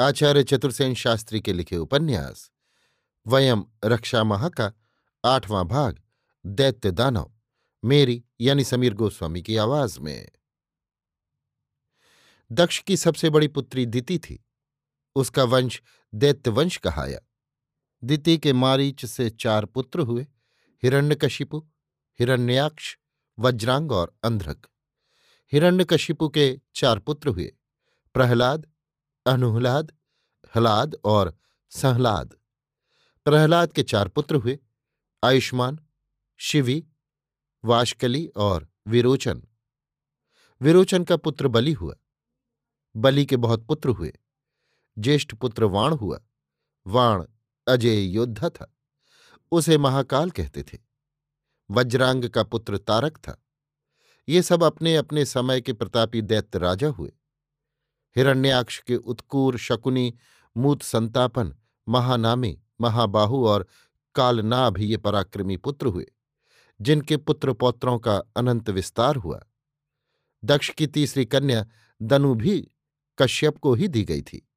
आचार्य चतुर्सेन शास्त्री के लिखे उपन्यास, वयम रक्षा माह का आठवां भाग, दैत्य दानव, मेरी यानी समीर गोस्वामी की आवाज़ में। दक्ष की सबसे बड़ी पुत्री दिति थी। उसका वंश दैत्य वंश कहाया दिति के मारीच से चार पुत्र हुए, हिरण्यकशिपु, हिरण्याक्ष, वज्रांग और अंध्रक। हिरण्यकशिपु के चार पुत्र हुए, प्रहलाद अनुहलाद, हलाद और सहलाद। प्रहलाद के चार पुत्र हुए, आयुष्मान, शिवी, वाशकली और विरोचन। विरोचन का पुत्र बलि हुआ। बलि के बहुत पुत्र हुए। ज्येष्ठ पुत्र वाण हुआ। वाण अजय योद्धा था। उसे महाकाल कहते थे। वज्रांग का पुत्र तारक था। ये सब अपने अपने समय के प्रतापी दैत्य राजा हुए। हिरण्याक्ष के उत्कूर शकुनी, मूत संतापन, महानामी, महाबाहु और कालनाभ ये पराक्रमी पुत्र हुए, जिनके पुत्र पौत्रों का अनंत विस्तार हुआ। दक्ष की तीसरी कन्या दनु भी कश्यप को ही दी गई थी।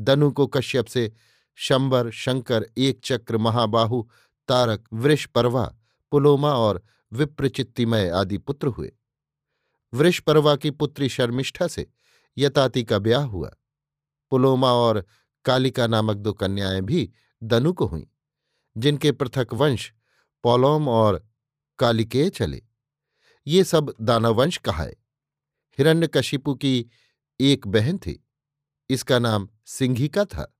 दनु को कश्यप से शंबर, शंकर, एक चक्र, महाबाहु, तारक वृषपर्वा पुलोमा और विप्रचित्तिमय आदि पुत्र हुए। वृषपर्वा की पुत्री शर्मिष्ठा से यताति का ब्याह हुआ। पुलोमा और कालिका नामक दो कन्याएँ भी दनु को हुईं, जिनके पृथक वंश पौलोम और कालिकेय चले। ये सब दानववंश कहाए। हिरण्यकशिपु की एक बहन थी, इसका नाम सिंघिका था।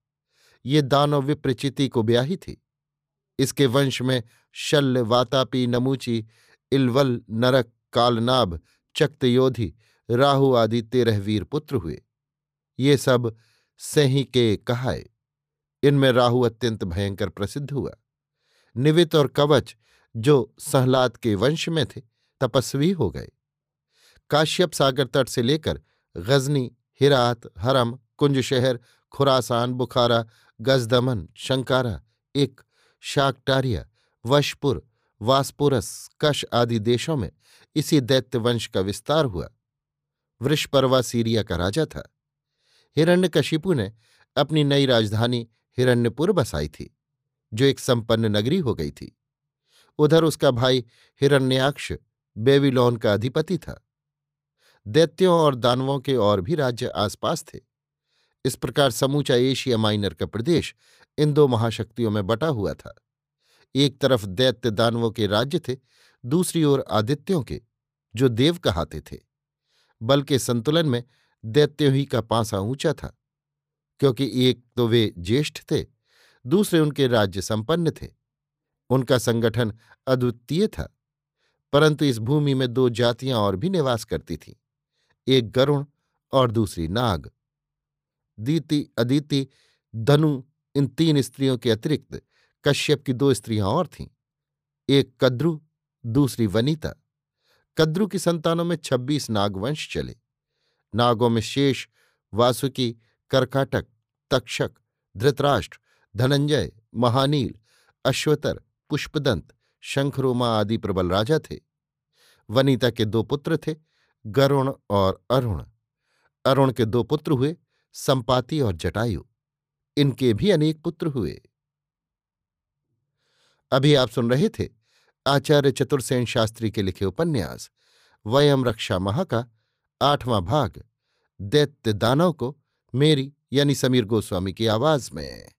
ये दानव विप्रचिति को ब्याही थी। इसके वंश में शल्य, वातापी, नमूची, इलवल, नरक, कालनाभ, चक्तयोधि राहु आदि तेरह वीर पुत्र हुए। ये सब सही के कहाए। इनमें राहु अत्यंत भयंकर प्रसिद्ध हुआ। निवित और कवच जो सहलाद के वंश में थे, तपस्वी हो गए। काश्यप सागर तट से लेकर गजनी, हिरात, हरम कुंज शहर खुरासान, बुखारा, गजदमन, शंकारा, इक, शाकटारिया, वशपुर, वासपुरस, कश आदि देशों में इसी दैत्य वंश का विस्तार हुआ। वृषपर्वा सीरिया का राजा था। हिरण्यकशिपु ने अपनी नई राजधानी हिरण्यपुर बसाई थी, जो एक संपन्न नगरी हो गई थी। उधर उसका भाई हिरण्याक्ष बेबीलोन का अधिपति था। दैत्यों और दानवों के और भी राज्य आसपास थे। इस प्रकार समूचा एशिया माइनर का प्रदेश इन दो महाशक्तियों में बटा हुआ था। एक तरफ़ दैत्य दानवों के राज्य थे, दूसरी ओर आदित्यों के, जो देव कहाते थे। बल के संतुलन में दैत्यों ही का पांसा ऊँचा था, क्योंकि एक तो वे ज्येष्ठ थे, दूसरे उनके राज्य संपन्न थे। उनका संगठन अद्वितीय था, परंतु इस भूमि में दो जातियाँ और भी निवास करती थीं, एक गरुण और दूसरी नाग। दीति, अदिति, धनु, इन तीन स्त्रियों के अतिरिक्त कश्यप की दो स्त्रियाँ और थीं, एक कद्रु, दूसरी वनिता। कद्रु की संतानों में छब्बीस नागवंश चले। नागों में शेष वासुकी, कर्काटक, तक्षक, धृतराष्ट्र, धनंजय, महानील, अश्वतर, पुष्पदंत, शंखरोमा आदि प्रबल राजा थे। वनिता के दो पुत्र थे, गरुण और अरुण। अरुण के दो पुत्र हुए, संपाति और जटायु। इनके भी अनेक पुत्र हुए। अभी आप सुन रहे थे आचार्य चतुर्सेन शास्त्री के लिखे उपन्यास, वयम रक्षा महा का आठवां भाग, दैत्य दानव को मेरी यानी समीर गोस्वामी की आवाज़ में।